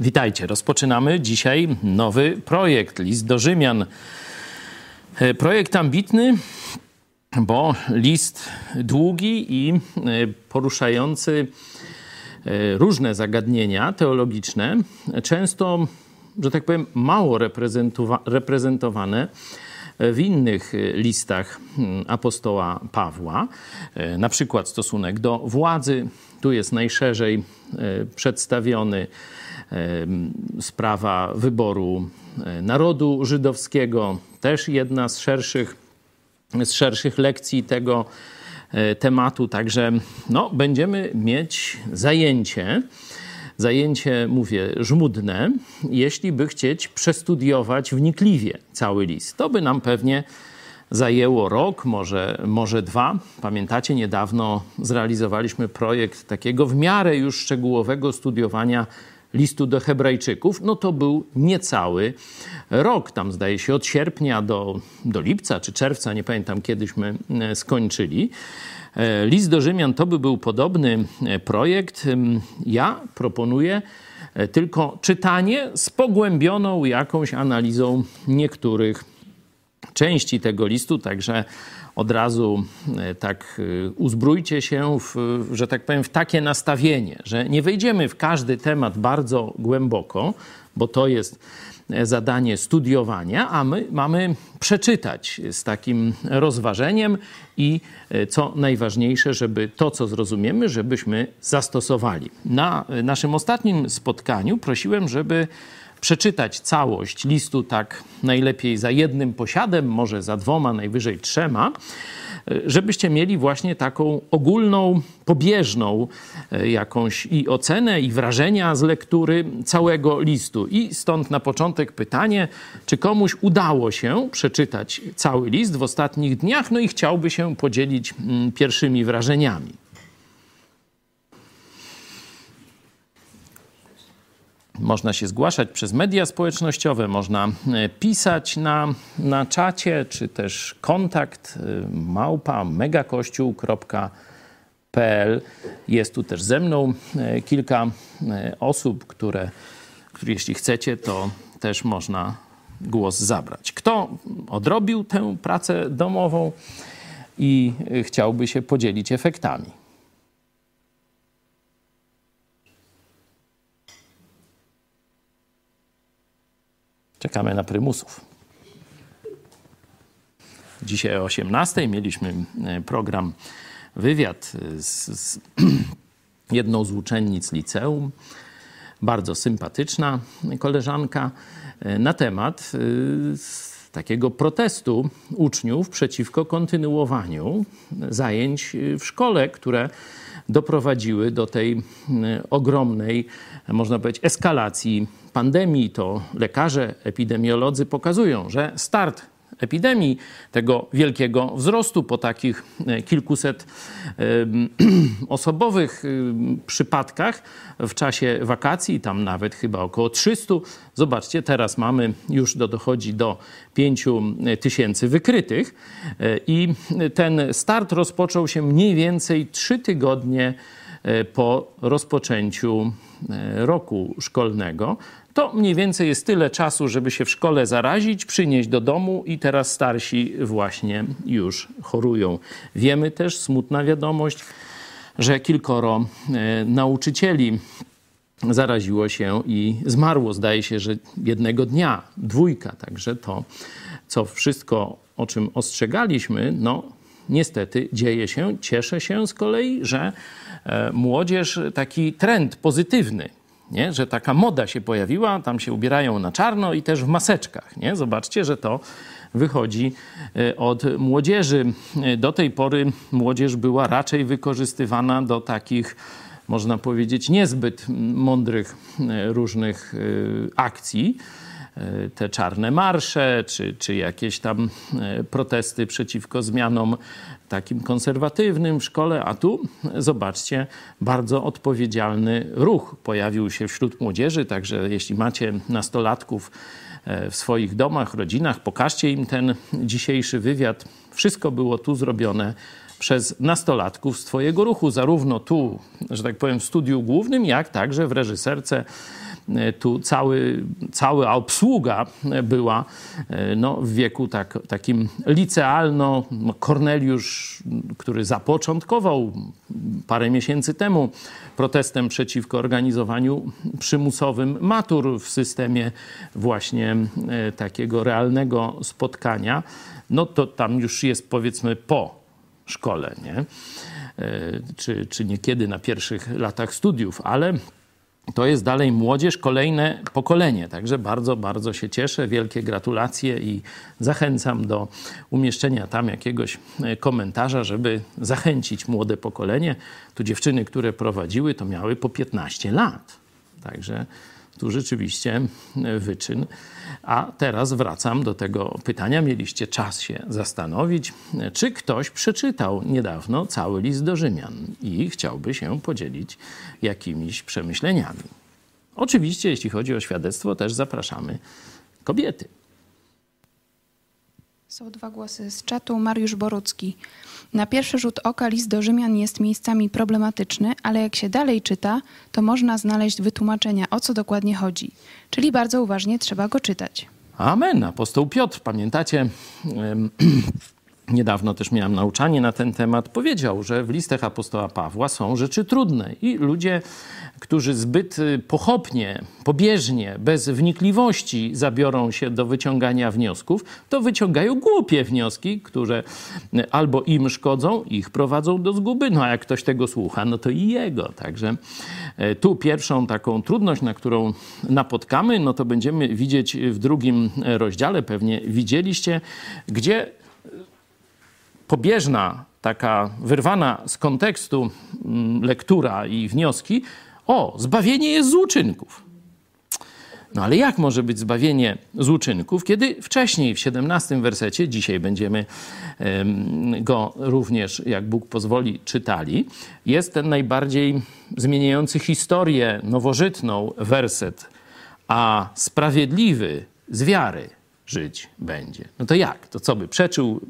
Witajcie. Rozpoczynamy dzisiaj nowy projekt List do Rzymian. E, projekt ambitny, bo list długi i e, poruszający e, różne zagadnienia teologiczne, często, że tak powiem, mało reprezentowane w innych listach hmm, apostoła Pawła, na przykład stosunek do władzy. Tu jest najszerzej przedstawiony sprawa wyboru e, narodu żydowskiego, też jedna z szerszych, z szerszych lekcji tego e, tematu. Także no, będziemy mieć zajęcie. Zajęcie, mówię, żmudne, jeśli by chcieć przestudiować wnikliwie cały list. To by nam pewnie zajęło rok, może, może dwa. Pamiętacie, niedawno zrealizowaliśmy projekt takiego w miarę już szczegółowego studiowania listu do Hebrajczyków, no to był niecały rok. Tam zdaje się od sierpnia do, do lipca czy czerwca, nie pamiętam kiedyśmy e, skończyli. E, list do Rzymian to by był podobny e, projekt. Ja proponuję tylko czytanie z pogłębioną jakąś analizą niektórych części tego listu, także od razu e, tak e, uzbrójcie się, w, że tak powiem, w takie nastawienie, że nie wejdziemy w każdy temat bardzo głęboko, bo to jest e, zadanie studiowania, a my mamy przeczytać z takim rozważeniem i co najważniejsze, żeby to, co zrozumiemy, żebyśmy zastosowali. Na naszym ostatnim spotkaniu prosiłem, żeby przeczytać całość listu tak najlepiej za jednym posiadem, może za dwoma, najwyżej trzema, żebyście mieli właśnie taką ogólną, pobieżną e, jakąś i ocenę, i wrażenia z lektury całego listu. I stąd na początek pytanie, czy komuś udało się przeczytać cały list w ostatnich dniach, no i chciałby się podzielić mm, pierwszymi wrażeniami. Można się zgłaszać przez media społecznościowe, można e, pisać na, na czacie, czy też kontakt e, małpa megakościół.pl. Jest tu też ze mną e, kilka osób, które, które jeśli chcecie, to też można głos zabrać. Kto odrobił tę pracę domową i chciałby się podzielić efektami? Czekamy na prymusów. Dzisiaj o 18 mieliśmy e, program wywiad z, z jedną z uczennic liceum, bardzo sympatyczna koleżanka, e, na temat e, takiego protestu uczniów przeciwko kontynuowaniu zajęć w szkole, które doprowadziły do tej ogromnej, można powiedzieć, eskalacji pandemii, to lekarze, epidemiolodzy pokazują, że start epidemii, tego wielkiego wzrostu po takich e, kilkuset osobowych przypadkach w czasie wakacji, tam nawet chyba około 300. Zobaczcie, teraz mamy już do, dochodzi do 5 tysięcy wykrytych e, i ten start rozpoczął się mniej więcej 3 tygodnie po rozpoczęciu roku szkolnego to mniej więcej jest tyle czasu, żeby się w szkole zarazić, przynieść do domu i teraz starsi właśnie już chorują. Wiemy też, smutna wiadomość, że kilkoro e, nauczycieli zaraziło się i zmarło. Zdaje się, że jednego dnia dwójka. Także to, co wszystko, o czym ostrzegaliśmy, no niestety dzieje się. Cieszę się z kolei, że e, młodzież taki trend pozytywny nie? że taka moda się pojawiła, tam się ubierają na czarno i też w maseczkach. Nie? Zobaczcie, że to wychodzi e, od młodzieży. E, do tej pory młodzież była raczej wykorzystywana do takich, można powiedzieć, niezbyt mądrych różnych akcji te czarne marsze, czy, czy jakieś tam protesty przeciwko zmianom takim konserwatywnym w szkole, a tu zobaczcie, bardzo odpowiedzialny ruch pojawił się wśród młodzieży, także jeśli macie nastolatków e, w swoich domach, rodzinach, pokażcie im ten dzisiejszy wywiad. Wszystko było tu zrobione przez nastolatków z Twojego ruchu, zarówno tu, że tak powiem, w studiu głównym, jak także w reżyserce tu cały, cała obsługa była no, w wieku tak, takim licealno. No, Korneliusz, który zapoczątkował parę miesięcy temu protestem przeciwko organizowaniu przymusowym matur w systemie właśnie takiego realnego spotkania, no to tam już jest powiedzmy po szkole, nie? E, czy, czy niekiedy na pierwszych latach studiów, ale to jest dalej młodzież, kolejne pokolenie. Także bardzo, bardzo się cieszę. Wielkie gratulacje i zachęcam do umieszczenia tam jakiegoś e, komentarza, żeby zachęcić młode pokolenie. Tu dziewczyny, które prowadziły, to miały po 15 lat. Także tu rzeczywiście e, wyczyn. A teraz wracam do tego pytania. Mieliście czas się zastanowić, e, czy ktoś przeczytał niedawno cały list do Rzymian i chciałby się podzielić jakimiś przemyśleniami. Oczywiście, jeśli chodzi o świadectwo, też zapraszamy kobiety. Są dwa głosy z czatu. Mariusz Borucki. Na pierwszy rzut oka list do Rzymian jest miejscami problematyczny, ale jak się dalej czyta, to można znaleźć wytłumaczenia, o co dokładnie chodzi. Czyli bardzo uważnie trzeba go czytać. Amen. Apostoł Piotr, pamiętacie? niedawno też miałem nauczanie na ten temat, powiedział, że w listach apostoła Pawła są rzeczy trudne i ludzie, którzy zbyt y, pochopnie, pobieżnie, bez wnikliwości zabiorą się do wyciągania wniosków, to wyciągają głupie wnioski, które y, albo im szkodzą, ich prowadzą do zguby, no a jak ktoś tego słucha, no to i jego. Także y, tu pierwszą taką trudność, na którą napotkamy, no to będziemy widzieć w drugim rozdziale, pewnie widzieliście, gdzie pobieżna, taka wyrwana z kontekstu mm, lektura i wnioski, o, zbawienie jest z uczynków. No ale jak może być zbawienie z uczynków, kiedy wcześniej w 17 wersecie, dzisiaj będziemy go również, jak Bóg pozwoli, czytali, jest ten najbardziej zmieniający historię nowożytną werset, a sprawiedliwy z wiary żyć będzie. No to jak? To co by przeczył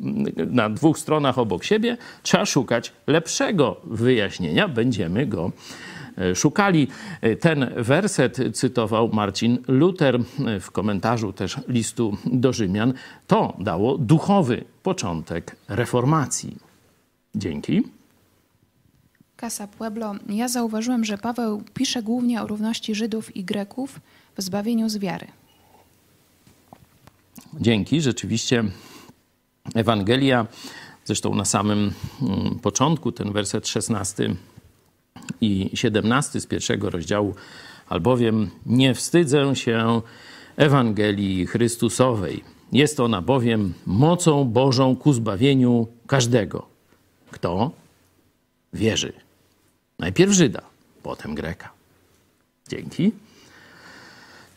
na dwóch stronach obok siebie? Trzeba szukać lepszego wyjaśnienia. Będziemy go e, szukali. E, ten werset cytował Marcin Luther w komentarzu też listu do Rzymian. To dało duchowy początek reformacji. Dzięki. Kasa Pueblo. Ja zauważyłem, że Paweł pisze głównie o równości Żydów i Greków w zbawieniu z wiary dzięki. Rzeczywiście Ewangelia, zresztą na samym mm, początku, ten werset 16 i 17 z pierwszego rozdziału, albowiem nie wstydzę się Ewangelii Chrystusowej. Jest ona bowiem mocą Bożą ku zbawieniu każdego, kto wierzy. Najpierw Żyda, potem Greka. Dzięki.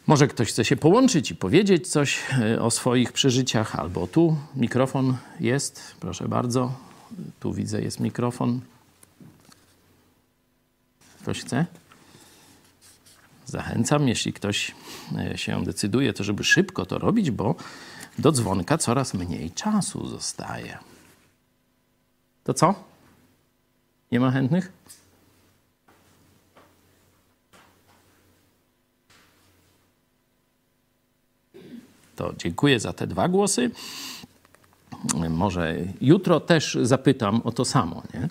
Może ktoś chce się połączyć i powiedzieć coś e, o swoich przeżyciach, albo tu mikrofon jest, proszę bardzo. Tu widzę, jest mikrofon. Ktoś chce? Zachęcam, jeśli ktoś e, się decyduje, to żeby szybko to robić, bo do dzwonka coraz mniej czasu zostaje. To co? Nie ma chętnych? To dziękuję za te dwa głosy. Może jutro też zapytam o to samo. Nie?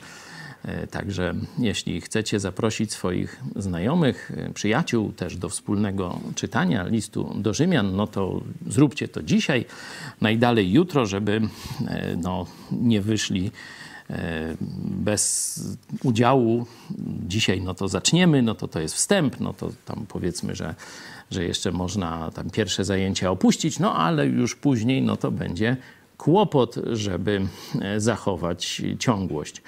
E, także jeśli chcecie zaprosić swoich znajomych, e, przyjaciół też do wspólnego czytania listu do Rzymian, no to zróbcie to dzisiaj, najdalej jutro, żeby e, no, nie wyszli bez udziału. Dzisiaj no to zaczniemy, no to to jest wstęp, no to tam powiedzmy, że że jeszcze można tam pierwsze zajęcia opuścić, no ale już później no to będzie kłopot, żeby e, zachować ciągłość.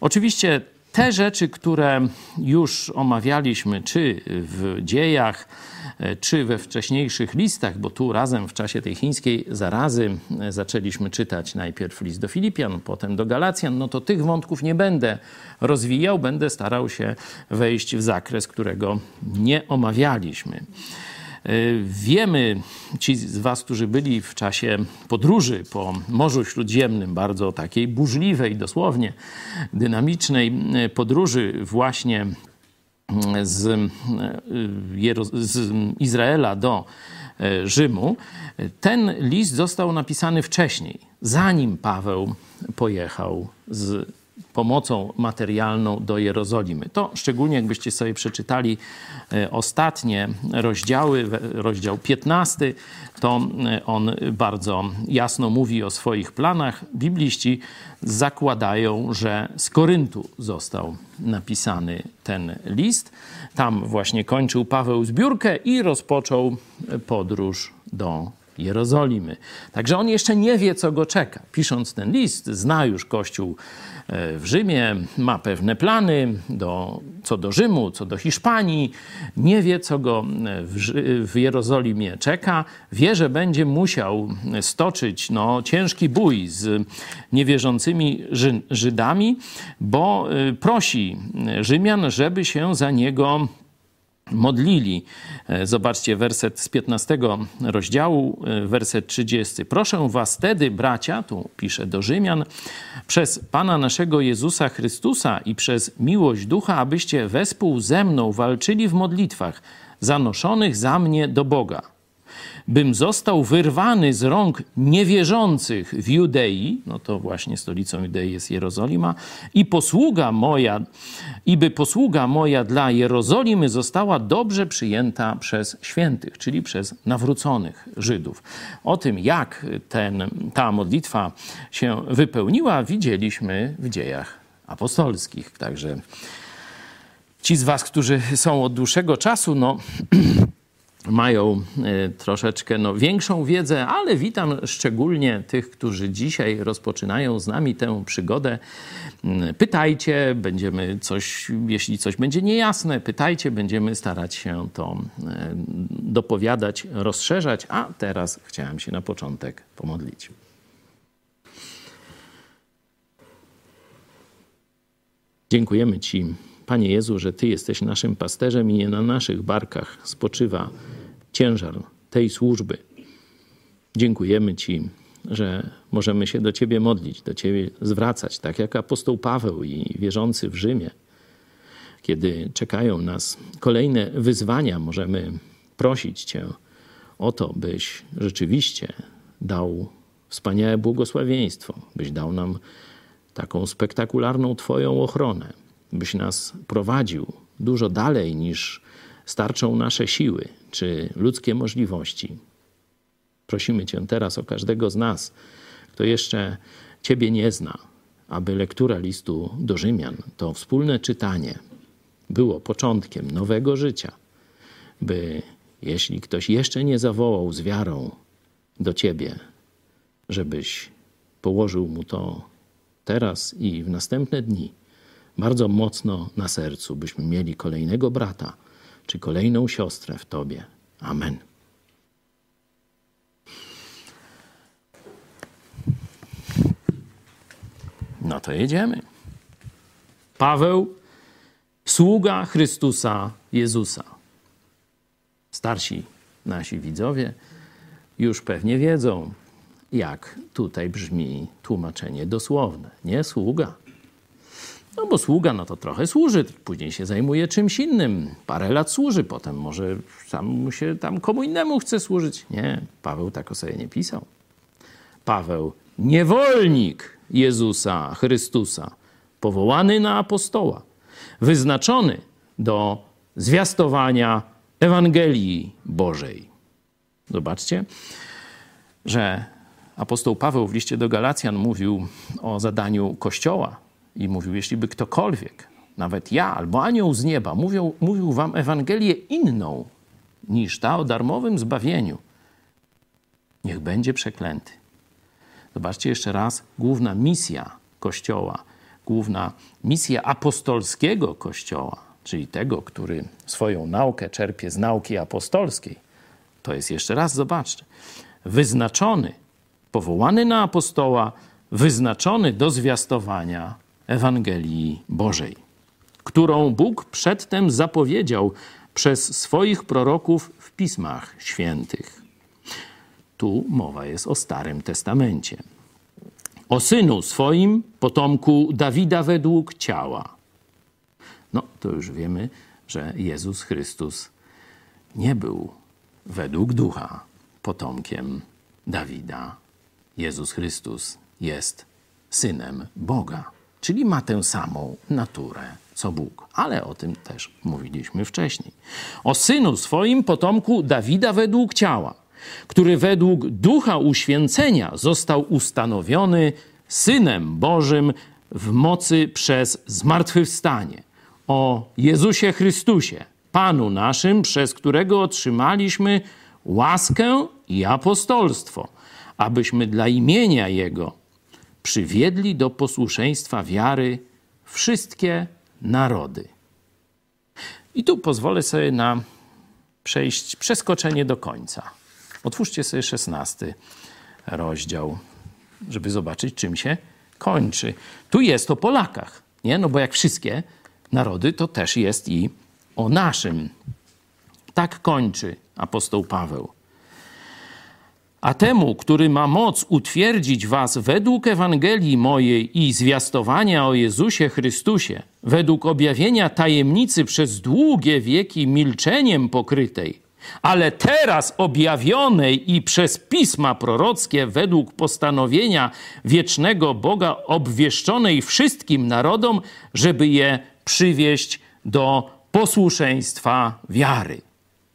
Oczywiście te rzeczy, które już omawialiśmy, czy w dziejach, e, czy we wcześniejszych listach, bo tu razem w czasie tej chińskiej zarazy e, zaczęliśmy czytać najpierw list do Filipian, potem do Galacjan, no to tych wątków nie będę rozwijał, będę starał się wejść w zakres, którego nie omawialiśmy. Y, wiemy, ci z Was, którzy byli w czasie podróży po Morzu Śródziemnym, bardzo takiej burzliwej, dosłownie dynamicznej podróży, właśnie z, z Izraela do Rzymu, ten list został napisany wcześniej, zanim Paweł pojechał z pomocą materialną do Jerozolimy. To szczególnie jakbyście sobie przeczytali e, ostatnie rozdziały, rozdział 15, to e, on bardzo jasno mówi o swoich planach. Bibliści zakładają, że z Koryntu został napisany ten list. Tam właśnie kończył Paweł zbiórkę i rozpoczął podróż do Jerozolimy. Także on jeszcze nie wie, co go czeka. Pisząc ten list, zna już Kościół e, w Rzymie, ma pewne plany do, co do Rzymu, co do Hiszpanii. Nie wie, co go e, w, w Jerozolimie czeka. Wie, że będzie musiał stoczyć no, ciężki bój z niewierzącymi Ży Żydami, bo e, prosi Rzymian, żeby się za niego modlili. E, zobaczcie werset z 15 rozdziału, e, werset 30. Proszę was wtedy, bracia, tu pisze do Rzymian, przez Pana naszego Jezusa Chrystusa i przez miłość Ducha, abyście wespół ze mną walczyli w modlitwach zanoszonych za mnie do Boga bym został wyrwany z rąk niewierzących w Judei, no to właśnie stolicą Judei jest Jerozolima, i posługa moja, i by posługa moja dla Jerozolimy została dobrze przyjęta przez świętych, czyli przez nawróconych Żydów. O tym, jak ten, ta modlitwa się wypełniła, widzieliśmy w dziejach apostolskich. Także ci z Was, którzy są od dłuższego czasu, no mają e, troszeczkę no, większą wiedzę, ale witam szczególnie tych, którzy dzisiaj rozpoczynają z nami tę przygodę. Mm, pytajcie, będziemy coś, jeśli coś będzie niejasne, pytajcie, będziemy starać się to e, dopowiadać, rozszerzać, a teraz chciałem się na początek pomodlić. Dziękujemy Ci Panie Jezu, że Ty jesteś naszym pasterzem i nie na naszych barkach spoczywa ciężar tej służby. Dziękujemy Ci, że możemy się do Ciebie modlić, do Ciebie zwracać, tak jak apostoł Paweł i wierzący w Rzymie. Kiedy czekają nas kolejne wyzwania, możemy prosić Cię o to, byś rzeczywiście dał wspaniałe błogosławieństwo, byś dał nam taką spektakularną Twoją ochronę, byś nas prowadził dużo dalej niż starczą nasze siły czy ludzkie możliwości. Prosimy Cię teraz o każdego z nas, kto jeszcze Ciebie nie zna, aby lektura listu do Rzymian, to wspólne czytanie, było początkiem nowego życia, by jeśli ktoś jeszcze nie zawołał z wiarą do Ciebie, żebyś położył mu to teraz i w następne dni bardzo mocno na sercu, byśmy mieli kolejnego brata czy kolejną siostrę w Tobie. Amen. No to jedziemy. Paweł, sługa Chrystusa Jezusa. Starsi nasi widzowie już pewnie wiedzą, jak tutaj brzmi tłumaczenie dosłowne. Nie sługa, no bo sługa, no to trochę służy, później się zajmuje czymś innym. Parę lat służy, potem może sam się tam komu innemu chce służyć. Nie, Paweł tak o sobie nie pisał. Paweł, niewolnik Jezusa Chrystusa, powołany na apostoła, wyznaczony do zwiastowania Ewangelii Bożej. Zobaczcie, że apostoł Paweł w liście do Galacjan mówił o zadaniu Kościoła, i mówił, jeśli by ktokolwiek, nawet ja albo anioł z nieba, mówił, mówił wam Ewangelię inną niż ta o darmowym zbawieniu, niech będzie przeklęty. Zobaczcie jeszcze raz, główna misja Kościoła, główna misja apostolskiego Kościoła, czyli tego, który swoją naukę czerpie z nauki apostolskiej, to jest jeszcze raz, zobaczcie, wyznaczony, powołany na apostoła, wyznaczony do zwiastowania Ewangelii Bożej, którą Bóg przedtem zapowiedział przez swoich proroków w pismach świętych. Tu mowa jest o Starym Testamencie. O synu swoim, potomku Dawida według ciała. No, to już wiemy, że Jezus Chrystus nie był według ducha potomkiem Dawida. Jezus Chrystus jest synem Boga, czyli ma tę samą naturę co Bóg. Ale o tym też mówiliśmy wcześniej. O synu swoim potomku Dawida według ciała, który według ducha uświęcenia został ustanowiony synem Bożym w mocy przez zmartwychwstanie. O Jezusie Chrystusie, Panu naszym, przez którego otrzymaliśmy łaskę i apostolstwo, abyśmy dla imienia Jego przywiedli do posłuszeństwa wiary wszystkie narody. I tu pozwolę sobie na przejść, przeskoczenie do końca. Otwórzcie sobie szesnasty rozdział, żeby zobaczyć, czym się kończy. Tu jest o Polakach, nie? No bo jak wszystkie narody, to też jest i o naszym. Tak kończy apostoł Paweł. A temu, który ma moc utwierdzić was według Ewangelii mojej i zwiastowania o Jezusie Chrystusie, według objawienia tajemnicy przez długie wieki milczeniem pokrytej, ale teraz objawionej i przez pisma prorockie według postanowienia wiecznego Boga obwieszczonej wszystkim narodom, żeby je przywieść do posłuszeństwa wiary.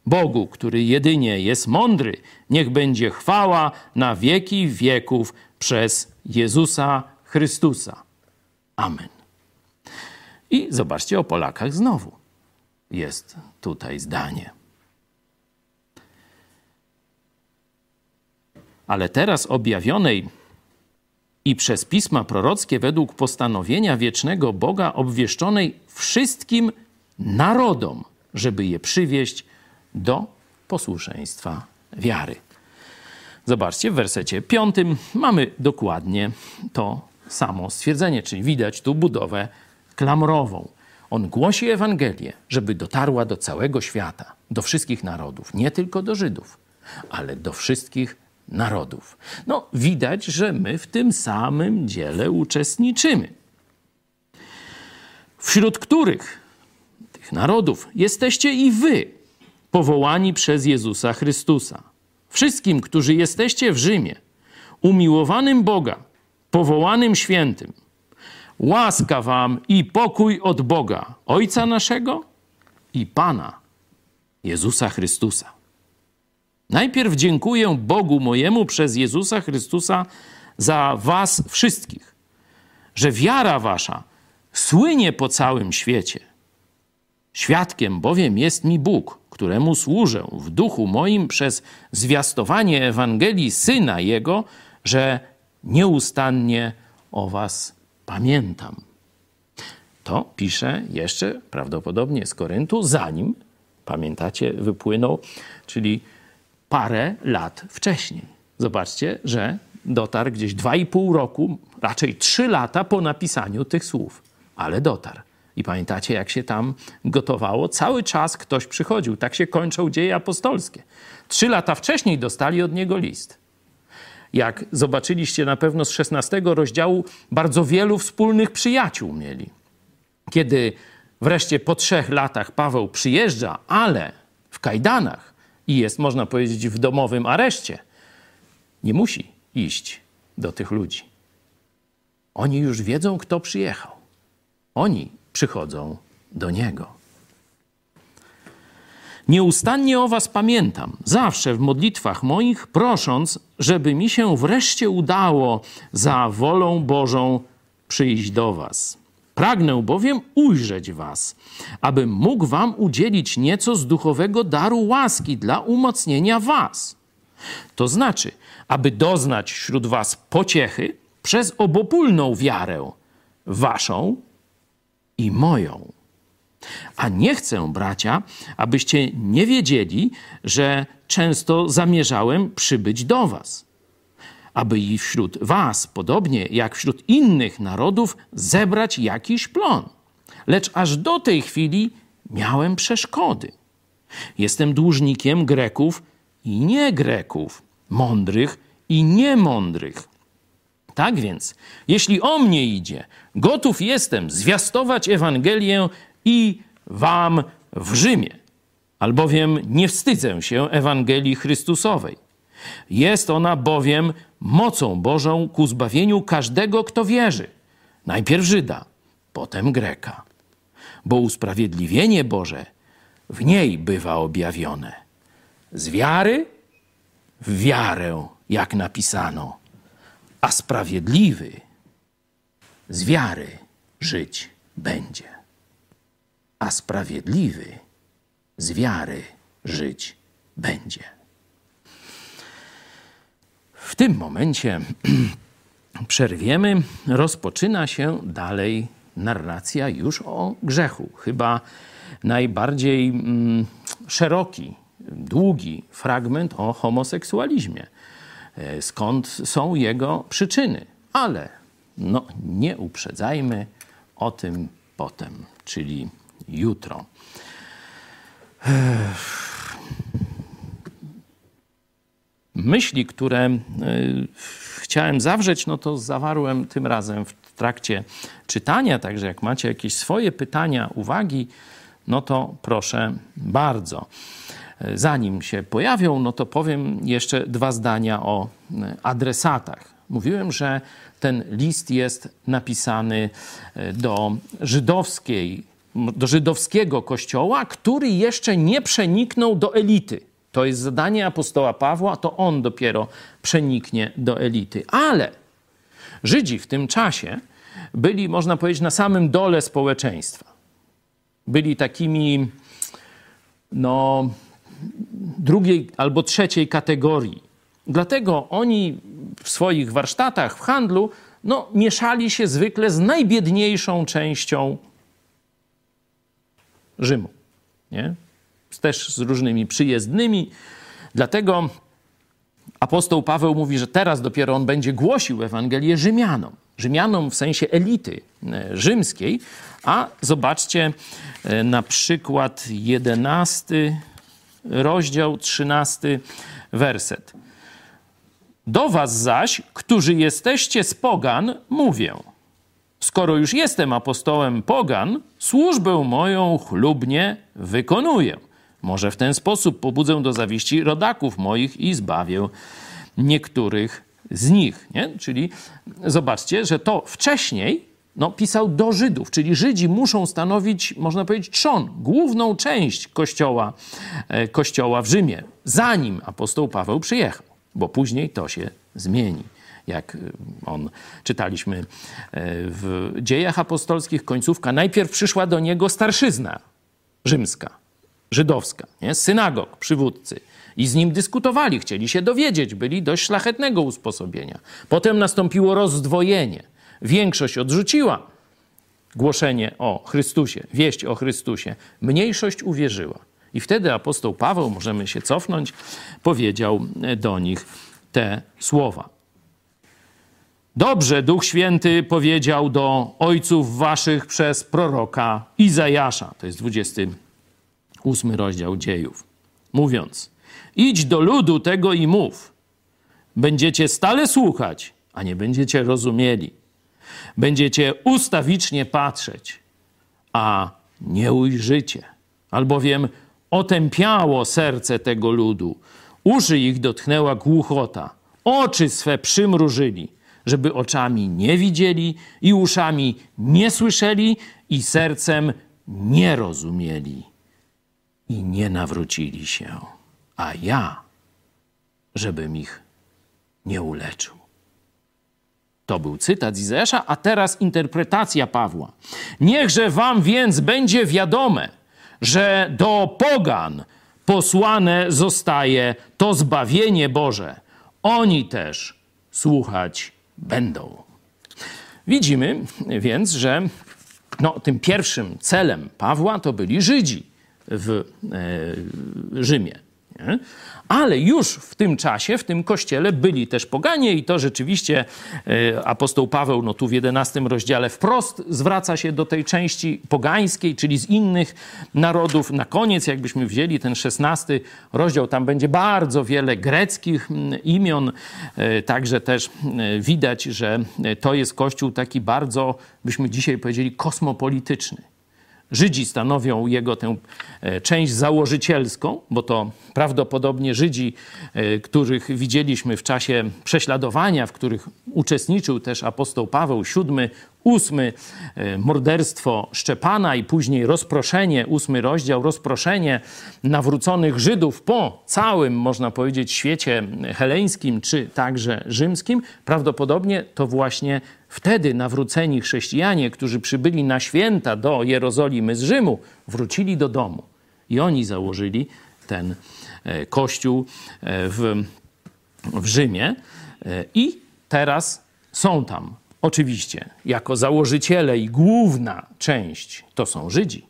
Bogu, który jedynie jest mądry, niech będzie chwała na wieki wieków przez Jezusa Chrystusa. Amen. I zobaczcie o Polakach znowu. Jest tutaj zdanie. Ale teraz objawionej i przez pisma prorockie według postanowienia wiecznego Boga obwieszczonej wszystkim narodom, żeby je przywieść do posłuszeństwa wiary. Zobaczcie, w wersecie piątym mamy dokładnie to samo stwierdzenie, czyli widać tu budowę klamrową. On głosi Ewangelię, żeby dotarła do całego świata, do wszystkich narodów, nie tylko do Żydów, ale do wszystkich narodów. No, widać, że my w tym samym dziele uczestniczymy. Wśród których tych narodów jesteście i wy, powołani przez Jezusa Chrystusa. Wszystkim, którzy jesteście w Rzymie, umiłowanym Boga, powołanym świętym, łaska wam i pokój od Boga, Ojca naszego i Pana Jezusa Chrystusa. Najpierw dziękuję Bogu mojemu przez Jezusa Chrystusa za was wszystkich, że wiara wasza słynie po całym świecie. Świadkiem bowiem jest mi Bóg, któremu służę w duchu moim przez zwiastowanie Ewangelii Syna Jego, że nieustannie o Was pamiętam. To pisze jeszcze prawdopodobnie z Koryntu, zanim, pamiętacie, wypłynął, czyli parę lat wcześniej. Zobaczcie, że dotarł gdzieś dwa i pół roku, raczej trzy lata po napisaniu tych słów, ale dotarł. I pamiętacie, jak się tam gotowało? Cały czas ktoś przychodził. Tak się kończą dzieje apostolskie. Trzy lata wcześniej dostali od niego list. Jak zobaczyliście na pewno z 16 rozdziału, bardzo wielu wspólnych przyjaciół mieli. Kiedy wreszcie po trzech latach Paweł przyjeżdża, ale w kajdanach i jest, można powiedzieć, w domowym areszcie, nie musi iść do tych ludzi. Oni już wiedzą, kto przyjechał. Oni przychodzą do Niego. Nieustannie o Was pamiętam, zawsze w modlitwach moich, prosząc, żeby mi się wreszcie udało za wolą Bożą przyjść do Was. Pragnę bowiem ujrzeć Was, abym mógł Wam udzielić nieco z duchowego daru łaski dla umocnienia Was. To znaczy, aby doznać wśród Was pociechy przez obopólną wiarę Waszą i moją. A nie chcę, bracia, abyście nie wiedzieli, że często zamierzałem przybyć do was, aby i wśród was, podobnie jak wśród innych narodów, zebrać jakiś plon. Lecz aż do tej chwili miałem przeszkody. Jestem dłużnikiem Greków i nie Greków, mądrych i niemądrych tak więc, jeśli o mnie idzie, gotów jestem zwiastować Ewangelię i wam w Rzymie, albowiem nie wstydzę się Ewangelii Chrystusowej. Jest ona bowiem mocą Bożą ku zbawieniu każdego, kto wierzy. Najpierw Żyda, potem Greka. Bo usprawiedliwienie Boże w niej bywa objawione. Z wiary w wiarę, jak napisano, a sprawiedliwy z wiary żyć będzie. A sprawiedliwy z wiary żyć będzie. W tym momencie przerwiemy. Rozpoczyna się dalej narracja już o grzechu. Chyba najbardziej mm, szeroki, długi fragment o homoseksualizmie. E, skąd są jego przyczyny? Ale no, nie uprzedzajmy o tym potem, czyli jutro. Myśli, które e, chciałem zawrzeć, no to zawarłem tym razem w trakcie czytania, także jak macie jakieś swoje pytania, uwagi, no to proszę bardzo. E, zanim się pojawią, no to powiem jeszcze dwa zdania o e, adresatach. Mówiłem, że ten list jest napisany do żydowskiej, do żydowskiego kościoła, który jeszcze nie przeniknął do elity. To jest zadanie apostoła Pawła, to on dopiero przeniknie do elity. Ale Żydzi w tym czasie byli, można powiedzieć, na samym dole społeczeństwa. Byli takimi, no, drugiej albo trzeciej kategorii. Dlatego oni w swoich warsztatach, w handlu, no, mieszali się zwykle z najbiedniejszą częścią Rzymu. Nie? też z różnymi przyjezdnymi. Dlatego apostoł Paweł mówi, że teraz dopiero on będzie głosił Ewangelię Rzymianom. Rzymianom w sensie elity e, rzymskiej, a zobaczcie e, na przykład jedenasty rozdział, trzynasty werset. Do was zaś, którzy jesteście z pogan, mówię – Skoro już jestem apostołem pogan, służbę moją chlubnie wykonuję. Może w ten sposób pobudzę do zawiści rodaków moich i zbawię niektórych z nich. Nie? Czyli zobaczcie, że to wcześniej no, pisał do Żydów, czyli Żydzi muszą stanowić, można powiedzieć, trzon, główną część kościoła, e, kościoła w Rzymie, zanim apostoł Paweł przyjechał, bo później to się zmieni jak y, on czytaliśmy y, w dziejach apostolskich, końcówka, najpierw przyszła do niego starszyzna rzymska, żydowska, nie? synagog, przywódcy. I z nim dyskutowali, chcieli się dowiedzieć, byli dość szlachetnego usposobienia. Potem nastąpiło rozdwojenie. Większość odrzuciła głoszenie o Chrystusie, wieść o Chrystusie. Mniejszość uwierzyła. I wtedy apostoł Paweł, możemy się cofnąć, powiedział do nich te słowa. Dobrze Duch Święty powiedział do ojców waszych przez proroka Izajasza. To jest 28 rozdział dziejów. Mówiąc, idź do ludu tego i mów. Będziecie stale słuchać, a nie będziecie rozumieli. Będziecie ustawicznie patrzeć, a nie ujrzycie. Albowiem otępiało serce tego ludu. Uszy ich dotknęła głuchota. Oczy swe przymrużyli żeby oczami nie widzieli i uszami nie słyszeli i sercem nie rozumieli i nie nawrócili się, a ja, żebym ich nie uleczył. To był cytat z Izajasza, a teraz interpretacja Pawła. Niechże wam więc będzie wiadome, że do pogan posłane zostaje to zbawienie Boże. Oni też słuchać będą. Widzimy więc, że no, tym pierwszym celem Pawła to byli Żydzi w e, Rzymie. Nie? Ale już w tym czasie, w tym kościele byli też poganie i to rzeczywiście e, apostoł Paweł no tu w 11 rozdziale wprost zwraca się do tej części pogańskiej, czyli z innych narodów. Na koniec, jakbyśmy wzięli ten 16 rozdział, tam będzie bardzo wiele greckich imion, e, także też e, widać, że to jest kościół taki bardzo, byśmy dzisiaj powiedzieli, kosmopolityczny Żydzi stanowią jego tę e, część założycielską, bo to prawdopodobnie Żydzi, e, których widzieliśmy w czasie prześladowania, w których uczestniczył też apostoł Paweł, siódmy, ósmy, e, morderstwo Szczepana i później rozproszenie, ósmy rozdział, rozproszenie nawróconych Żydów po całym, można powiedzieć, świecie heleńskim czy także rzymskim. Prawdopodobnie to właśnie Wtedy nawróceni chrześcijanie, którzy przybyli na święta do Jerozolimy z Rzymu, wrócili do domu i oni założyli ten kościół e, w, w Rzymie e, i teraz są tam. Oczywiście, jako założyciele i główna część to są Żydzi,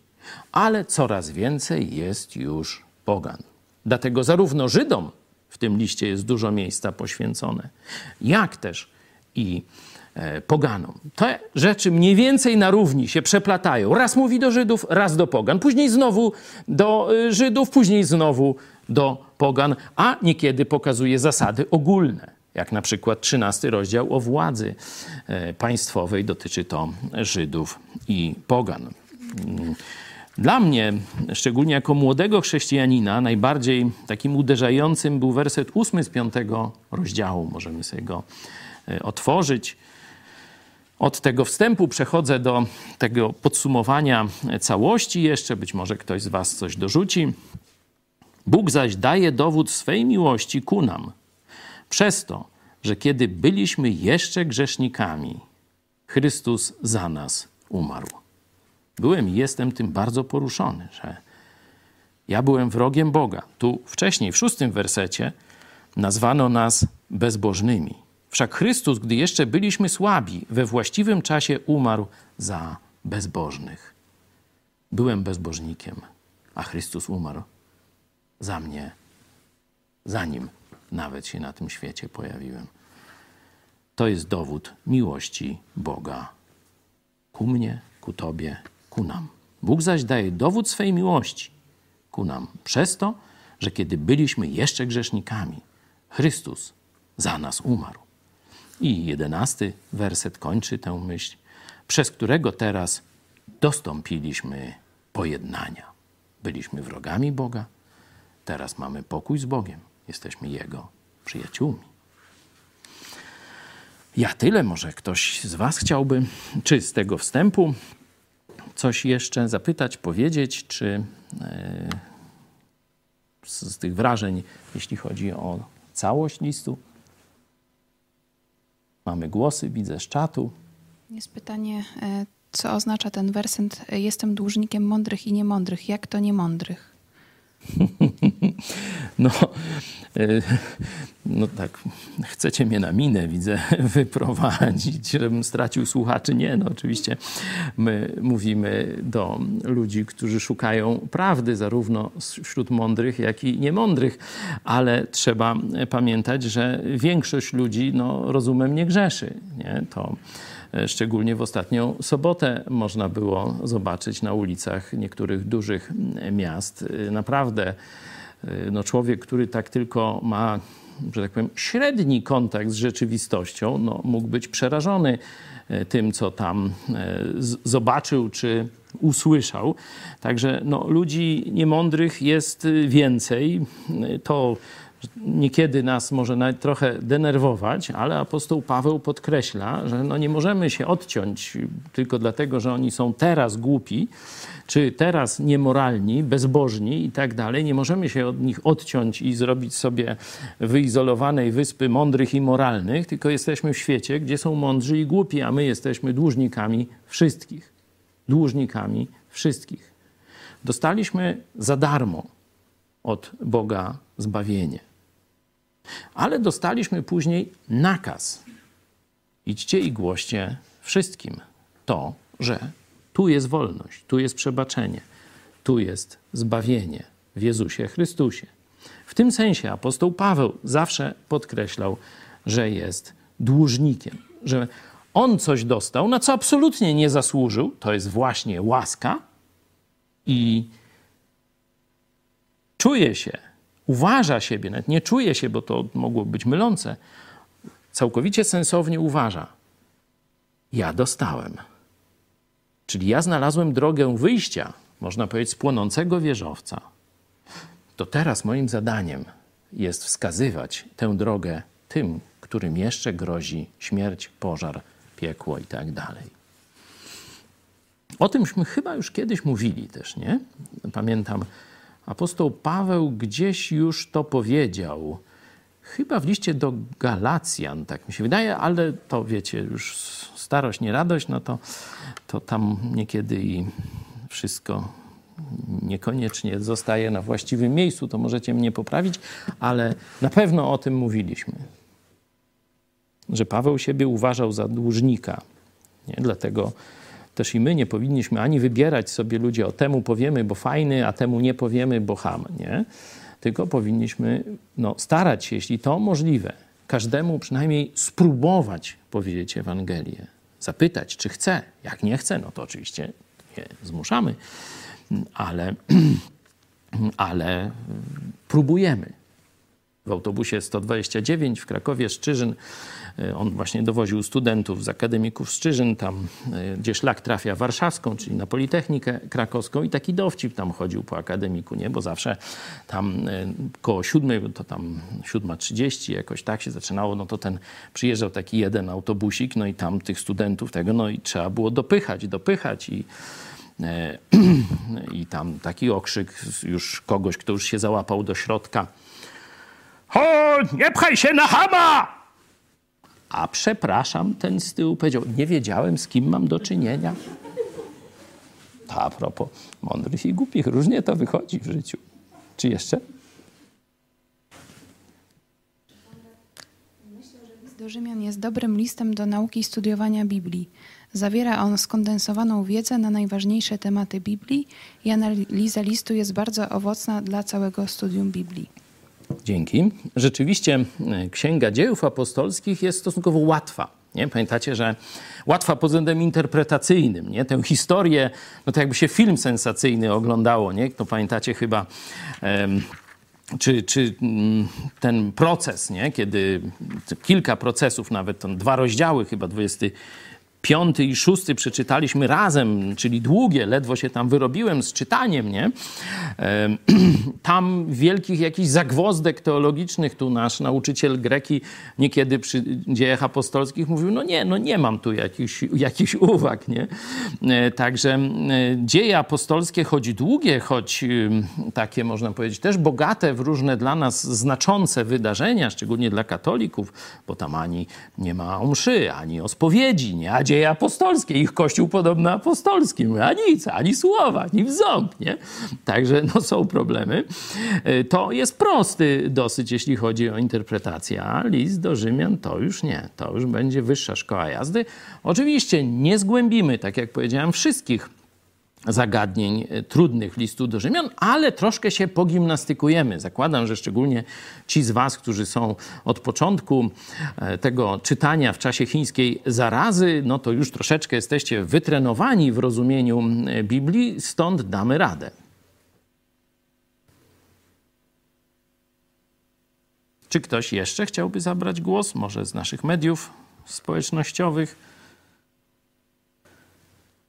ale coraz więcej jest już pogan. Dlatego zarówno Żydom w tym liście jest dużo miejsca poświęcone, jak też i E, poganom. Te rzeczy mniej więcej na równi się przeplatają. Raz mówi do Żydów, raz do pogan, później znowu do e, Żydów, później znowu do pogan, a niekiedy pokazuje zasady ogólne. Jak na przykład 13 rozdział o władzy e, państwowej dotyczy to Żydów i pogan. Dla mnie, szczególnie jako młodego chrześcijanina, najbardziej takim uderzającym był werset 8 z 5 rozdziału. Możemy sobie go otworzyć. Od tego wstępu przechodzę do tego podsumowania całości jeszcze. Być może ktoś z Was coś dorzuci. Bóg zaś daje dowód swej miłości ku nam. Przez to, że kiedy byliśmy jeszcze grzesznikami, Chrystus za nas umarł. Byłem i jestem tym bardzo poruszony, że ja byłem wrogiem Boga. Tu wcześniej, w szóstym wersecie, nazwano nas bezbożnymi. Wszak Chrystus, gdy jeszcze byliśmy słabi, we właściwym czasie umarł za bezbożnych. Byłem bezbożnikiem, a Chrystus umarł za mnie, zanim nawet się na tym świecie pojawiłem. To jest dowód miłości Boga ku mnie, ku Tobie, ku nam. Bóg zaś daje dowód swej miłości ku nam przez to, że kiedy byliśmy jeszcze grzesznikami, Chrystus za nas umarł. I jedenasty werset kończy tę myśl, przez którego teraz dostąpiliśmy pojednania. Byliśmy wrogami Boga, teraz mamy pokój z Bogiem, jesteśmy Jego przyjaciółmi. Ja tyle, może ktoś z Was chciałby, czy z tego wstępu coś jeszcze zapytać, powiedzieć, czy e, z, tych wrażeń, jeśli chodzi o całość listu? Mamy głosy, widzę z czatu. Jest pytanie, e, co oznacza ten werset? Jestem dłużnikiem mądrych i niemądrych. Jak to niemądrych? No, e, no tak, chcecie mnie na minę, widzę, wyprowadzić, żebym stracił słuchaczy. Nie, no oczywiście my mówimy do ludzi, którzy szukają prawdy, zarówno wśród mądrych, jak i niemądrych, ale trzeba pamiętać, że większość ludzi, no, rozumem nie grzeszy. Nie? To szczególnie w ostatnią sobotę można było zobaczyć na ulicach niektórych dużych miast. E, naprawdę e, no człowiek, który tak tylko ma że tak powiem, średni kontakt z rzeczywistością, no, mógł być przerażony e, tym, co tam e, zobaczył czy usłyszał. Także no, ludzi niemądrych jest więcej. To niekiedy nas może trochę denerwować, ale apostoł Paweł podkreśla, że no nie możemy się odciąć tylko dlatego, że oni są teraz głupi, czy teraz niemoralni, bezbożni i tak dalej. Nie możemy się od nich odciąć i zrobić sobie wyizolowanej wyspy mądrych i moralnych, tylko jesteśmy w świecie, gdzie są mądrzy i głupi, a my jesteśmy dłużnikami wszystkich. Dłużnikami wszystkich. Dostaliśmy za darmo od Boga zbawienie. Ale dostaliśmy później nakaz. Idźcie i głoście wszystkim to, że tu jest wolność, tu jest przebaczenie, tu jest zbawienie w Jezusie Chrystusie. W tym sensie apostoł Paweł zawsze podkreślał, że jest dłużnikiem, że on coś dostał, na co absolutnie nie zasłużył, to jest właśnie łaska i czuje się, uważa siebie, nawet nie czuje się, bo to mogło być mylące, całkowicie sensownie uważa. Ja dostałem Czyli ja znalazłem drogę wyjścia, można powiedzieć, z płonącego wieżowca. To teraz moim zadaniem jest wskazywać tę drogę tym, którym jeszcze grozi śmierć, pożar, piekło i tak dalej. O tymśmy chyba już kiedyś mówili też, nie? Pamiętam, apostoł Paweł gdzieś już to powiedział. Chyba w liście do Galacjan, tak mi się wydaje, ale to wiecie, już starość, nie radość, no to, to tam niekiedy i wszystko niekoniecznie zostaje na właściwym miejscu, to możecie mnie poprawić, ale na pewno o tym mówiliśmy. Że Paweł siebie uważał za dłużnika. Nie? Dlatego też i my nie powinniśmy ani wybierać sobie ludzi, o temu powiemy, bo fajny, a temu nie powiemy, bo ham, nie? Tylko powinniśmy no, starać się, jeśli to możliwe, każdemu przynajmniej spróbować powiedzieć Ewangelię. Zapytać, czy chce. Jak nie chce, no to oczywiście nie zmuszamy, ale, ale próbujemy. W autobusie 129 w Krakowie Szczyżyn E, on właśnie dowoził studentów z akademików Szczyżyn, tam e, gdzie szlak trafia warszawską, czyli na Politechnikę Krakowską i taki dowcip tam chodził po akademiku, nie? Bo zawsze tam e, koło siódmej, to tam siódma trzydzieści jakoś tak się zaczynało, no to ten przyjeżdżał taki jeden autobusik, no i tam tych studentów tego, no i trzeba było dopychać, dopychać i i tam taki okrzyk już kogoś, kto już się załapał do środka. Ho, nie pchaj się na hama! A przepraszam, ten z tyłu powiedział, nie wiedziałem, z kim mam do czynienia. To a propos mądrych i głupich, różnie to wychodzi w życiu. Czy jeszcze? Myślę, że list do Rzymian jest dobrym listem do nauki i studiowania Biblii. Zawiera on skondensowaną wiedzę na najważniejsze tematy Biblii i analiza listu jest bardzo owocna dla całego studium Biblii. Dzięki. Rzeczywiście e, Księga Dziejów Apostolskich jest stosunkowo łatwa. Nie? Pamiętacie, że łatwa pod względem interpretacyjnym. Nie? Tę historię, no to jakby się film sensacyjny oglądało. Nie? To pamiętacie chyba... Um, czy, czy mm, ten proces, nie? kiedy kilka procesów, nawet dwa rozdziały, chyba 20 piąty i szósty przeczytaliśmy razem, czyli długie, ledwo się tam wyrobiłem z czytaniem, nie? Tam wielkich jakichś zagwozdek teologicznych tu nasz nauczyciel greki niekiedy przy dziejach apostolskich mówił, no nie, no nie mam tu jakichś, jakichś uwag, nie? E, także dzieje apostolskie, choć długie, choć takie można powiedzieć też bogate w różne dla nas znaczące wydarzenia, szczególnie dla katolików, bo tam ani nie ma o mszy, ani o spowiedzi, nie? A dzieje apostolskie, ich kościół podobno apostolskim, a nic, ani słowa, ani w ząb, nie? Także no, są problemy. E, to jest prosty dosyć, jeśli chodzi o interpretację, a list do Rzymian to już nie, to już będzie wyższa szkoła jazdy. Oczywiście nie zgłębimy, tak jak powiedziałem, wszystkich zagadnień e, trudnych listu do Rzymian, ale troszkę się pogimnastykujemy. Zakładam, że szczególnie ci z Was, którzy są od początku e, tego czytania w czasie chińskiej zarazy, no to już troszeczkę jesteście wytrenowani w rozumieniu Biblii, stąd damy radę. Czy ktoś jeszcze chciałby zabrać głos? Może z naszych mediów społecznościowych?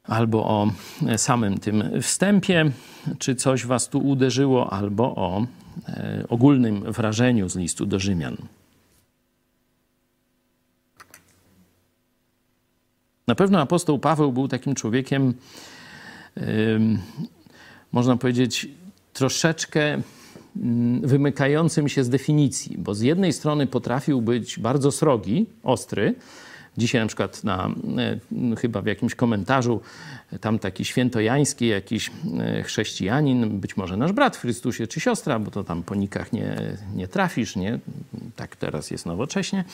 Albo o samym tym wstępie, czy coś was tu uderzyło, albo o e, ogólnym wrażeniu z listu do Rzymian. Na pewno apostoł Paweł był takim człowiekiem, można powiedzieć, troszeczkę mm, wymykającym się z definicji, bo z jednej strony potrafił być bardzo srogi, ostry, Dzisiaj na przykład na, e, chyba w jakimś komentarzu tam taki świętojański jakiś e, chrześcijanin, być może nasz brat w Chrystusie czy siostra, bo to tam po nikach nie, nie trafisz, nie? Tak teraz jest nowocześnie,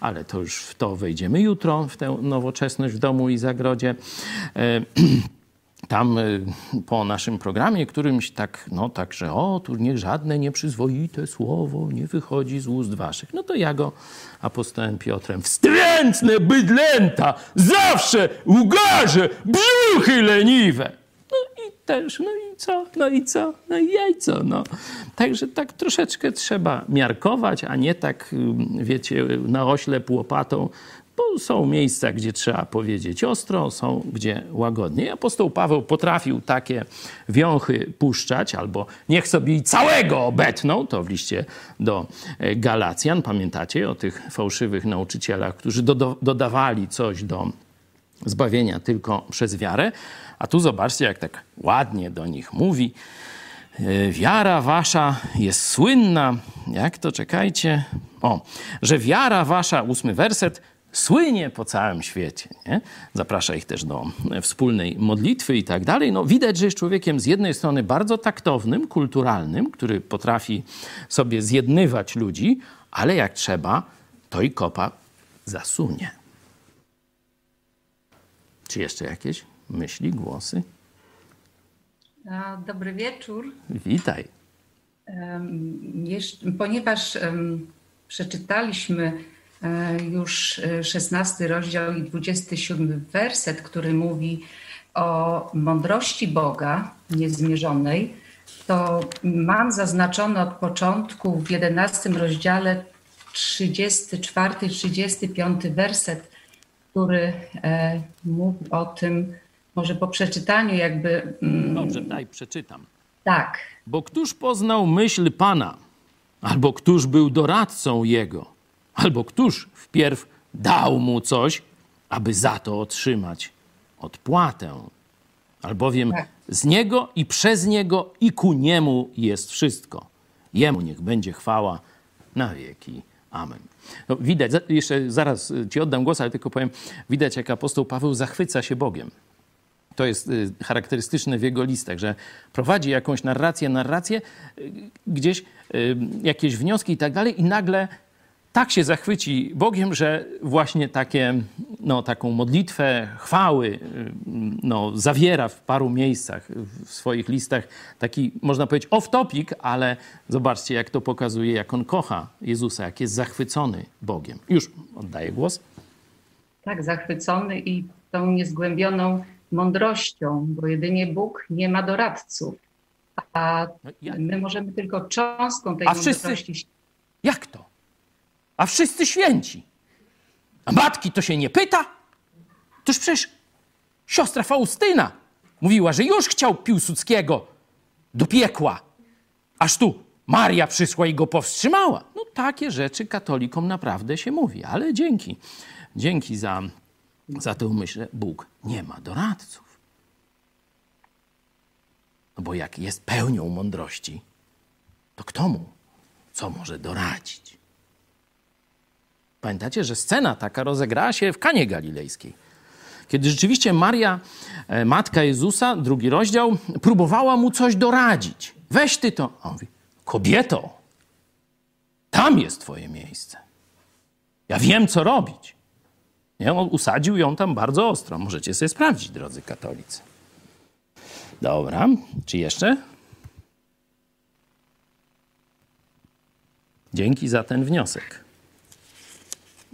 ale to już w to wejdziemy jutro, w tę nowoczesność w domu i zagrodzie. Tam y, po naszym programie którymś tak, no tak, że o, tu niech żadne nieprzyzwoite słowo nie wychodzi z ust waszych. No to ja go apostołem Piotrem, wstrętne bydlęta, zawsze łgarze, brzuchy leniwe. No i też, no i co, no i co, no i jajco, no. Także tak troszeczkę trzeba miarkować, a nie tak, wiecie, na oślep łopatą bo są miejsca, gdzie trzeba powiedzieć ostro, są gdzie łagodnie. Apostoł Paweł potrafił takie wiąchy puszczać, albo niech sobie całego obetną, to w liście do e, Galacjan. Pamiętacie o tych fałszywych nauczycielach, którzy dodawali coś do zbawienia tylko przez wiarę. A tu zobaczcie, jak tak ładnie do nich mówi. E, wiara wasza jest słynna. Jak to czekajcie? O, że wiara wasza, ósmy werset, słynie po całym świecie. Nie? Zaprasza ich też do wspólnej modlitwy i tak dalej. No, widać, że jest człowiekiem z jednej strony bardzo taktownym, kulturalnym, który potrafi sobie zjednywać ludzi, ale jak trzeba, to i kopa zasunie. Czy jeszcze jakieś myśli, głosy? Dobry wieczór. Witaj. Ponieważ przeczytaliśmy już 16 rozdział i 27 werset, który mówi o mądrości Boga niezmierzonej, to mam zaznaczone od początku w 11 rozdziale 34-35 werset, który e, mówi o tym, może po przeczytaniu jakby... Mm, Dobrze, daj, przeczytam. Tak. Bo któż poznał myśl Pana, albo któż był doradcą Jego, albo któż wpierw dał mu coś, aby za to otrzymać odpłatę. Albowiem tak. z Niego i przez Niego i ku Niemu jest wszystko. Jemu niech będzie chwała na wieki. Amen. No, widać, jeszcze zaraz Ci oddam głos, ale tylko powiem, widać jak apostoł Paweł zachwyca się Bogiem. To jest y, charakterystyczne w jego listach, że prowadzi jakąś narrację, narrację, y, gdzieś y, jakieś wnioski i tak dalej, i nagle tak się zachwyci Bogiem, że właśnie takie, no, taką modlitwę chwały no, zawiera w paru miejscach w swoich listach. Taki, można powiedzieć, off-topic, ale zobaczcie, jak to pokazuje, jak on kocha Jezusa, jak jest zachwycony Bogiem. Już oddaję głos. Tak, zachwycony i tą niezgłębioną mądrością, bo jedynie Bóg nie ma doradców, a no my możemy tylko cząstką tej a mądrości. Wszyscy, jak to? A wszyscy święci. A matki to się nie pyta? Toż przecież siostra Faustyna mówiła, że już chciał Piłsudskiego do piekła, aż tu Maria przyszła i go powstrzymała. No takie rzeczy katolikom naprawdę się mówi, ale dzięki, dzięki za za tę myśl Bóg nie ma doradców. No bo jak jest pełnią mądrości, to kto mu co może doradzić? Pamiętacie, że scena taka rozegrała się w Kanie Galilejskiej. Kiedy rzeczywiście Maria, e, matka Jezusa, drugi rozdział, próbowała mu coś doradzić. Weź ty to. A on mówi, kobieto, tam jest twoje miejsce. Ja wiem, co robić. Nie? On usadził ją tam bardzo ostro. Możecie sobie sprawdzić, drodzy katolicy. Dobra, czy jeszcze? Dzięki za ten wniosek.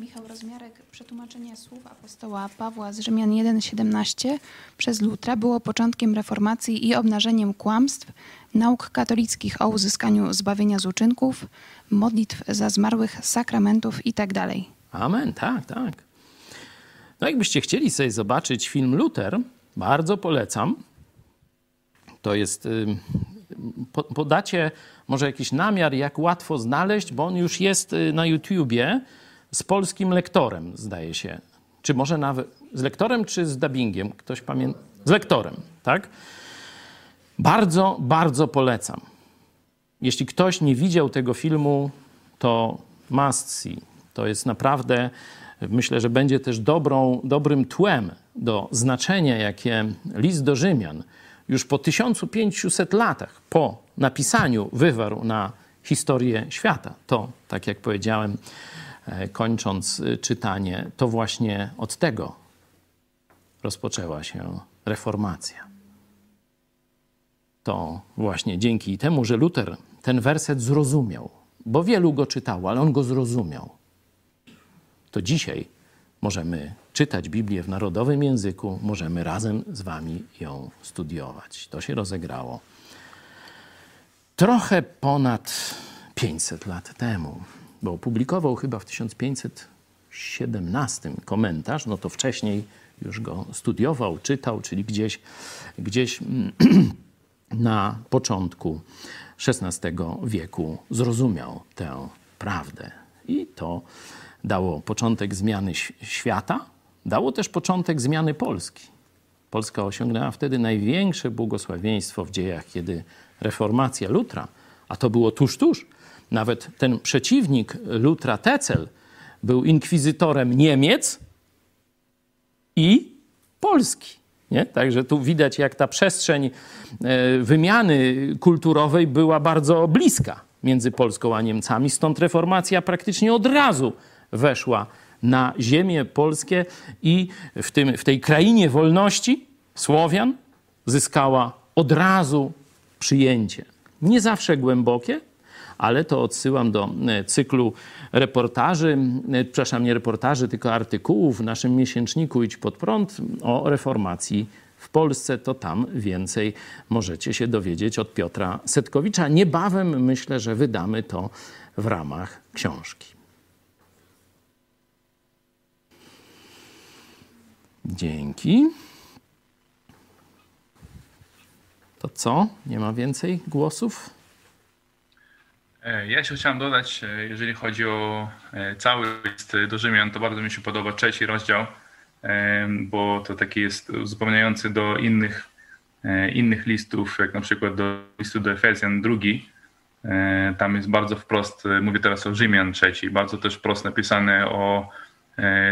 Michał Rozmiarek, przetłumaczenie słów apostoła Pawła z Rzymian 1,17 przez Lutra było początkiem reformacji i obnażeniem kłamstw, nauk katolickich o uzyskaniu zbawienia z uczynków, modlitw za zmarłych, sakramentów itd. Tak Amen, tak, tak. No jakbyście chcieli sobie zobaczyć film Luther, bardzo polecam. To jest, podacie może jakiś namiar, jak łatwo znaleźć, bo on już jest y, na YouTubie z polskim lektorem, zdaje się. Czy może nawet z lektorem, czy z dubbingiem? Ktoś pamięta? Z lektorem, tak? Bardzo, bardzo polecam. Jeśli ktoś nie widział tego filmu, to must see. To jest naprawdę myślę, że będzie też dobrą, dobrym tłem do znaczenia, jakie list do Rzymian już po 1500 latach po napisaniu wywarł na historię świata. To, tak jak powiedziałem, kończąc e, czytanie, to właśnie od tego rozpoczęła się reformacja. To właśnie dzięki temu, że Luter ten werset zrozumiał, bo wielu go czytało, ale on go zrozumiał to dzisiaj możemy czytać Biblię w narodowym języku, możemy razem z Wami ją studiować. To się rozegrało trochę ponad 500 lat temu, bo opublikował chyba w 1500 XVII komentarz, no to wcześniej już go studiował, czytał, czyli gdzieś, gdzieś na początku XVI wieku zrozumiał tę prawdę. I to dało początek zmiany świata, dało też początek zmiany Polski. Polska osiągnęła wtedy największe błogosławieństwo w dziejach, kiedy reformacja Lutra, a to było tuż, tuż. Nawet ten przeciwnik Lutra, Tecel, był inkwizytorem Niemiec i Polski. Nie? Także tu widać, jak ta przestrzeń e, wymiany kulturowej była bardzo bliska między Polską a Niemcami. Stąd reformacja praktycznie od razu weszła na ziemię polskie i w, tym, w tej krainie wolności Słowian zyskała od razu przyjęcie. Nie zawsze głębokie, ale to odsyłam do e, cyklu reportaży, e, przepraszam, nie reportaży, tylko artykułów w naszym miesięczniku Idź Pod Prąd o reformacji w Polsce, to tam więcej możecie się dowiedzieć od Piotra Setkowicza. Niebawem myślę, że wydamy to w ramach książki. Dzięki. To co? Nie ma więcej głosów? E, ja jeszcze chciałem dodać, e, jeżeli chodzi o e, cały list do Rzymian, to bardzo mi się podoba trzeci rozdział, bo to taki jest uzupełniający do innych, innych listów, jak na przykład do listu do Efezjan drugi. Tam jest bardzo wprost, mówię teraz o Rzymian trzeci, bardzo też wprost napisane o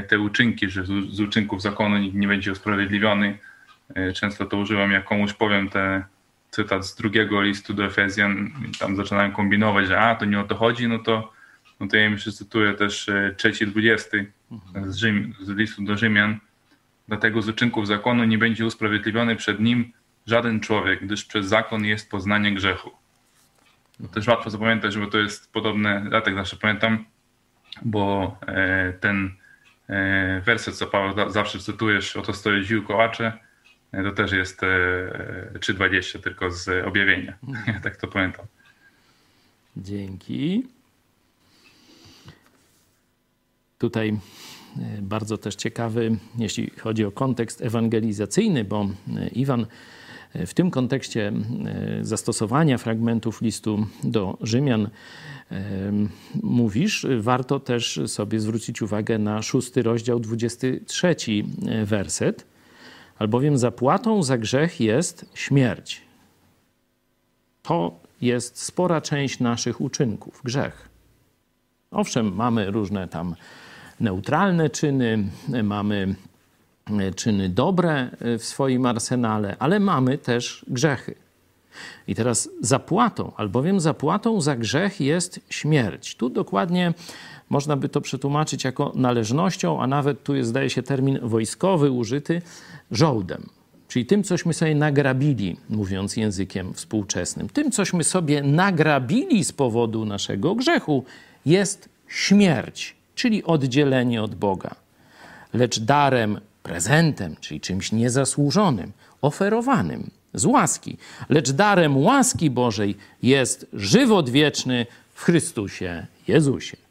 te uczynki, że z uczynków zakonu nikt nie będzie usprawiedliwiony. Często to używam, jak komuś powiem te cytat z drugiego listu do Efezjan, tam zaczynają kombinować, że a, to nie o to chodzi, no to, no to ja im jeszcze cytuję też e, trzeci, dwudziesty z, Rzym, z listu do Rzymian. Dlatego z uczynków zakonu nie będzie usprawiedliwiony przed nim żaden człowiek, gdyż przez zakon jest poznanie grzechu. To też łatwo zapamiętać, bo to jest podobne, ja tak zawsze pamiętam, bo e, ten e, werset, co Paweł zawsze cytujesz, oto stoi ziół kołacze, to też jest 3,20 e, tylko z objawienia. Ja tak to pamiętam. Dzięki. Tutaj e, bardzo też ciekawy, jeśli chodzi o kontekst ewangelizacyjny, bo e, Iwan w tym kontekście zastosowania fragmentów listu do Rzymian mówisz, warto też sobie zwrócić uwagę na szósty rozdział, 23 werset albowiem zapłatą za grzech jest śmierć. To jest spora część naszych uczynków, grzech. Owszem, mamy różne tam neutralne czyny, mamy czyny dobre w swoim arsenale, ale mamy też grzechy. I teraz zapłatą, albowiem zapłatą za grzech jest śmierć. Tu dokładnie można by to przetłumaczyć jako należnością, a nawet tu jest, zdaje się, termin wojskowy użyty, żołdem. Czyli tym, cośmy sobie nagrabili, mówiąc językiem współczesnym. Tym, cośmy sobie nagrabili z powodu naszego grzechu, jest śmierć, czyli oddzielenie od Boga. Lecz darem, prezentem, czyli czymś niezasłużonym, oferowanym z łaski. Lecz darem łaski Bożej jest żywot wieczny w Chrystusie Jezusie.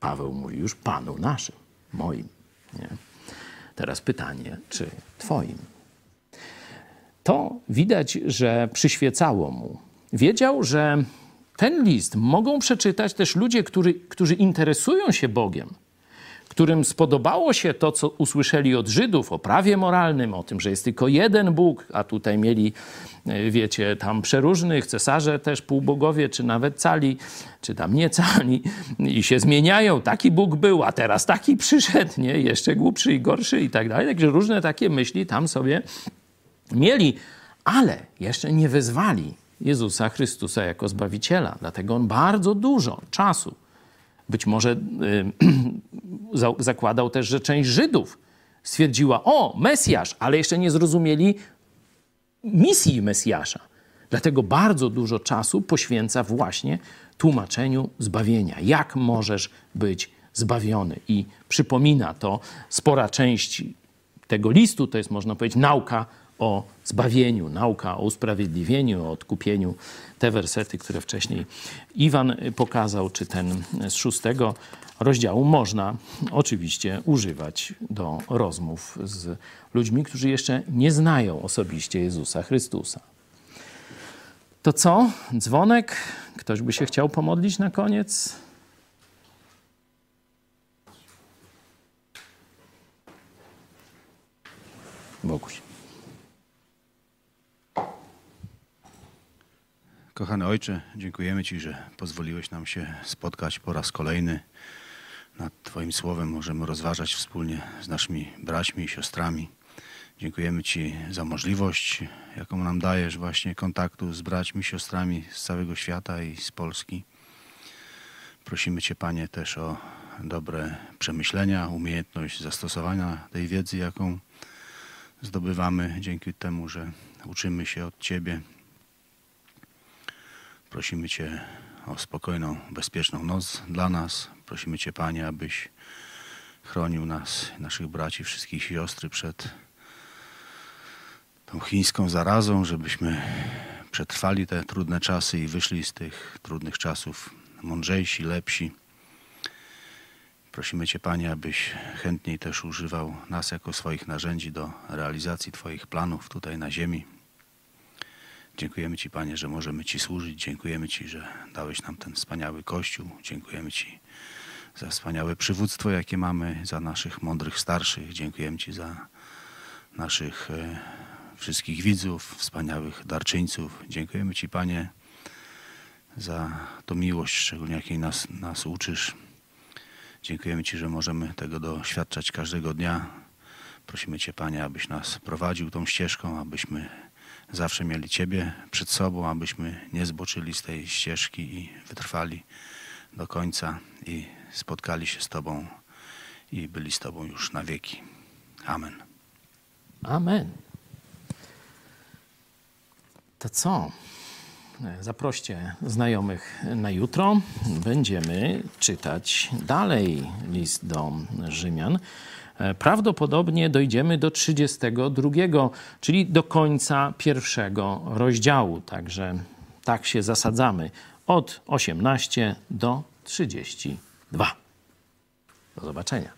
Paweł mówi już Panu naszym, moim. Nie? Teraz pytanie, czy Twoim? To widać, że przyświecało mu. Wiedział, że ten list mogą przeczytać też ludzie, którzy, którzy interesują się Bogiem, którym spodobało się to, co usłyszeli od Żydów o prawie moralnym, o tym, że jest tylko jeden Bóg, a tutaj mieli, e, wiecie, tam przeróżnych, cesarze też półbogowie, czy nawet cali, czy tam nie cali, i się zmieniają. Taki Bóg był, a teraz taki przyszedł, nie? Jeszcze głupszy i gorszy i tak dalej. Także różne takie myśli tam sobie mieli, ale jeszcze nie wezwali Jezusa Chrystusa jako Zbawiciela. Dlatego on bardzo dużo czasu być może y, zakładał też, że część Żydów stwierdziła: O, Mesjasz, ale jeszcze nie zrozumieli misji Mesjasza. Dlatego bardzo dużo czasu poświęca właśnie tłumaczeniu zbawienia. Jak możesz być zbawiony? I przypomina to spora część tego listu, to jest można powiedzieć nauka o zbawieniu, nauka o usprawiedliwieniu, o odkupieniu. Te wersety, które wcześniej Iwan pokazał, czy ten z szóstego rozdziału, można oczywiście używać do rozmów z ludźmi, którzy jeszcze nie znają osobiście Jezusa Chrystusa. To co? Dzwonek? Ktoś by się chciał pomodlić na koniec? Boguś. Kochany Ojcze, dziękujemy Ci, że pozwoliłeś nam się spotkać po raz kolejny. Nad Twoim słowem możemy rozważać wspólnie z naszymi braćmi i siostrami. Dziękujemy Ci za możliwość, jaką nam dajesz właśnie kontaktu z braćmi, siostrami z całego świata i z Polski. Prosimy Cię, Panie, też o dobre przemyślenia, umiejętność zastosowania tej wiedzy, jaką zdobywamy dzięki temu, że uczymy się od Ciebie. Prosimy Cię o spokojną, bezpieczną noc dla nas. Prosimy Cię, Panie, abyś chronił nas, naszych braci, wszystkich siostry przed tą chińską zarazą, żebyśmy przetrwali te trudne czasy i wyszli z tych trudnych czasów mądrzejsi, lepsi. Prosimy Cię, Panie, abyś chętniej też używał nas jako swoich narzędzi do realizacji Twoich planów tutaj na ziemi. Dziękujemy Ci, Panie, że możemy Ci służyć. Dziękujemy Ci, że dałeś nam ten wspaniały Kościół. Dziękujemy Ci za wspaniałe przywództwo, jakie mamy, za naszych mądrych starszych. Dziękujemy Ci za naszych e, wszystkich widzów, wspaniałych darczyńców. Dziękujemy Ci, Panie, za tą miłość, szczególnie jakiej nas, nas uczysz. Dziękujemy Ci, że możemy tego doświadczać każdego dnia. Prosimy Cię, Panie, abyś nas prowadził tą ścieżką, abyśmy zawsze mieli Ciebie przed sobą, abyśmy nie zboczyli z tej ścieżki i wytrwali do końca i spotkali się z Tobą i byli z Tobą już na wieki. Amen. Amen. To co? Zaproście znajomych na jutro. Będziemy czytać dalej list do Rzymian. Prawdopodobnie dojdziemy do 32, czyli do końca pierwszego rozdziału. Także tak się zasadzamy od 18 do 32. Do zobaczenia.